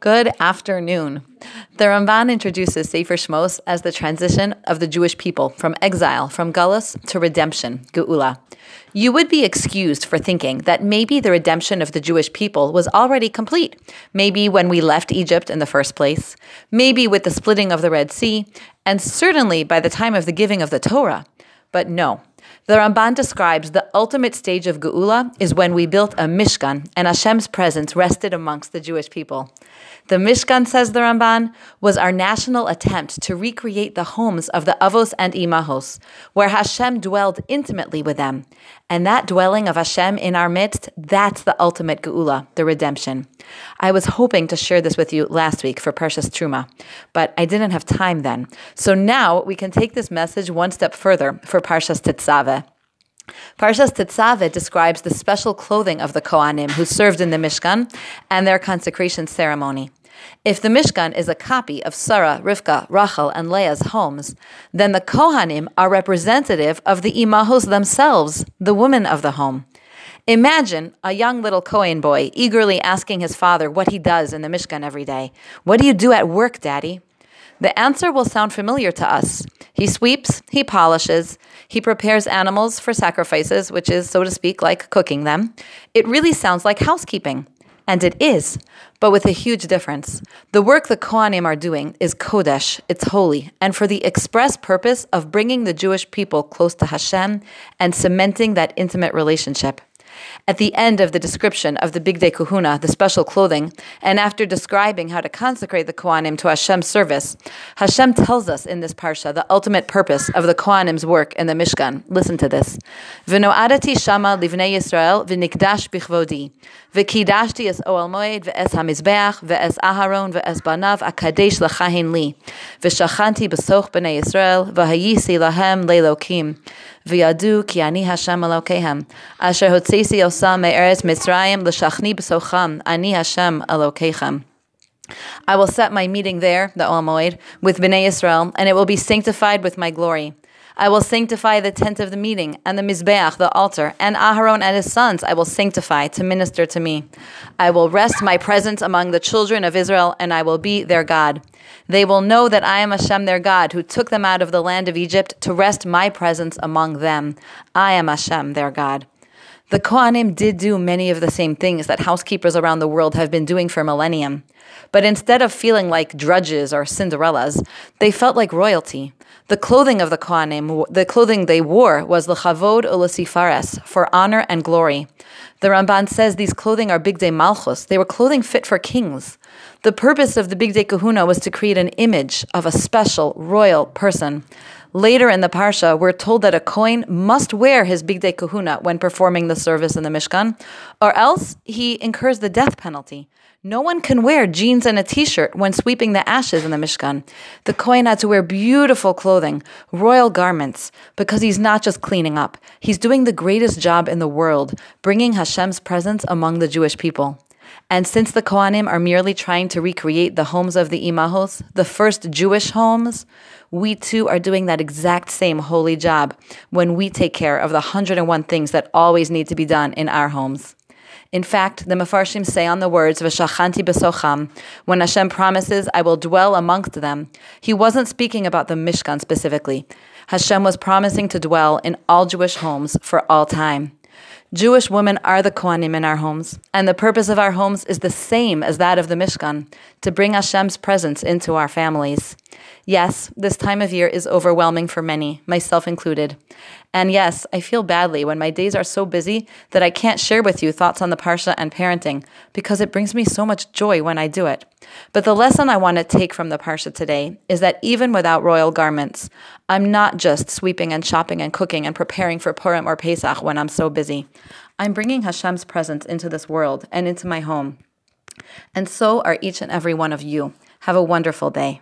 Good afternoon. The Ramban introduces Sefer Shmos as the transition of the Jewish people from exile, from Gullus to redemption, Geula. You would be excused for thinking that maybe the redemption of the Jewish people was already complete. Maybe when we left Egypt in the first place, maybe with the splitting of the Red Sea, and certainly by the time of the giving of the Torah. But no, the Ramban describes the ultimate stage of Geula is when we built a Mishkan and Hashem's presence rested amongst the Jewish people. The Mishkan, says the Ramban, was our national attempt to recreate the homes of the Avos and Imahos, where Hashem dwelled intimately with them. And that dwelling of Hashem in our midst, that's the ultimate Geula, the redemption. I was hoping to share this with you last week for Parshas Truma, but I didn't have time then. So now we can take this message one step further for Parshas Tetzaveh. Parshas Tetzaveh describes the special clothing of the Kohanim who served in the Mishkan and their consecration ceremony. If the Mishkan is a copy of Sarah, Rivka, Rachel, and Leah's homes, then the Kohanim are representative of the Imahos themselves, the women of the home. Imagine a young little Kohen boy eagerly asking his father what he does in the Mishkan every day. What do you do at work, Daddy? The answer will sound familiar to us. He sweeps, he polishes, he prepares animals for sacrifices, which is, so to speak, like cooking them. It really sounds like housekeeping. And it is, but with a huge difference. The work the Kohanim are doing is Kodesh, it's holy, and for the express purpose of bringing the Jewish people close to Hashem and cementing that intimate relationship. At the end of the description of the Bigdei Kehuna, the special clothing, and after describing how to consecrate the Kohanim to Hashem's service, Hashem tells us in this parsha the ultimate purpose of the Kohanim's work in the Mishkan. Listen to this. V'no'adati shama livnei Yisrael v'nikdash bichvodi v'kidashti es oel moed v'es hamizbeach v'es aharon v'es banav akadesh l'chahin li v'shachanti b'soch b'nei Yisrael v'hayisi lahem le'lokim וידעו כי אני השם אלוקיהם, אשר הוצאתי אותם מארץ מצרים לשכני בסוכם, אני השם אלוקיכם. I will set my meeting there, the Oel with Bnei Israel, and it will be sanctified with my glory. I will sanctify the tent of the meeting and the Mizbeach, the altar, and Aharon and his sons I will sanctify to minister to me. I will rest my presence among the children of Israel, and I will be their God. They will know that I am Hashem their God, who took them out of the land of Egypt to rest my presence among them. I am Hashem their God. The Kohanim did do many of the same things that housekeepers around the world have been doing for millennium. But instead of feeling like drudges or Cinderellas, they felt like royalty. The clothing of the Kohanim, the clothing they wore, was l'chavod ulasifares, for honor and glory. The Ramban says these clothing are bigdei malchus. They were clothing fit for kings. The purpose of the bigdei kahuna was to create an image of a special royal person. Later in the Parsha, we're told that a Kohen must wear his Bigdei Kahuna when performing the service in the Mishkan, or else he incurs the death penalty. No one can wear jeans and a t shirt when sweeping the ashes in the Mishkan. The Kohen had to wear beautiful clothing, royal garments, because he's not just cleaning up, he's doing the greatest job in the world, bringing Hashem's presence among the Jewish people. And since the Kohanim are merely trying to recreate the homes of the Imahos, the first Jewish homes, we too are doing that exact same holy job when we take care of the 101 things that always need to be done in our homes. In fact, the Mefarshim say on the words of "V'shachanti besocham," when Hashem promises, "I will dwell amongst them," He wasn't speaking about the Mishkan specifically. Hashem was promising to dwell in all Jewish homes for all time. Jewish women are the Kohanim in our homes, and the purpose of our homes is the same as that of the Mishkan to bring Hashem's presence into our families. Yes, this time of year is overwhelming for many, myself included. And yes, I feel badly when my days are so busy that I can't share with you thoughts on the Parsha and parenting because it brings me so much joy when I do it. But the lesson I want to take from the Parsha today is that even without royal garments, I'm not just sweeping and shopping and cooking and preparing for Purim or Pesach when I'm so busy. I'm bringing Hashem's presence into this world and into my home. And so are each and every one of you. Have a wonderful day.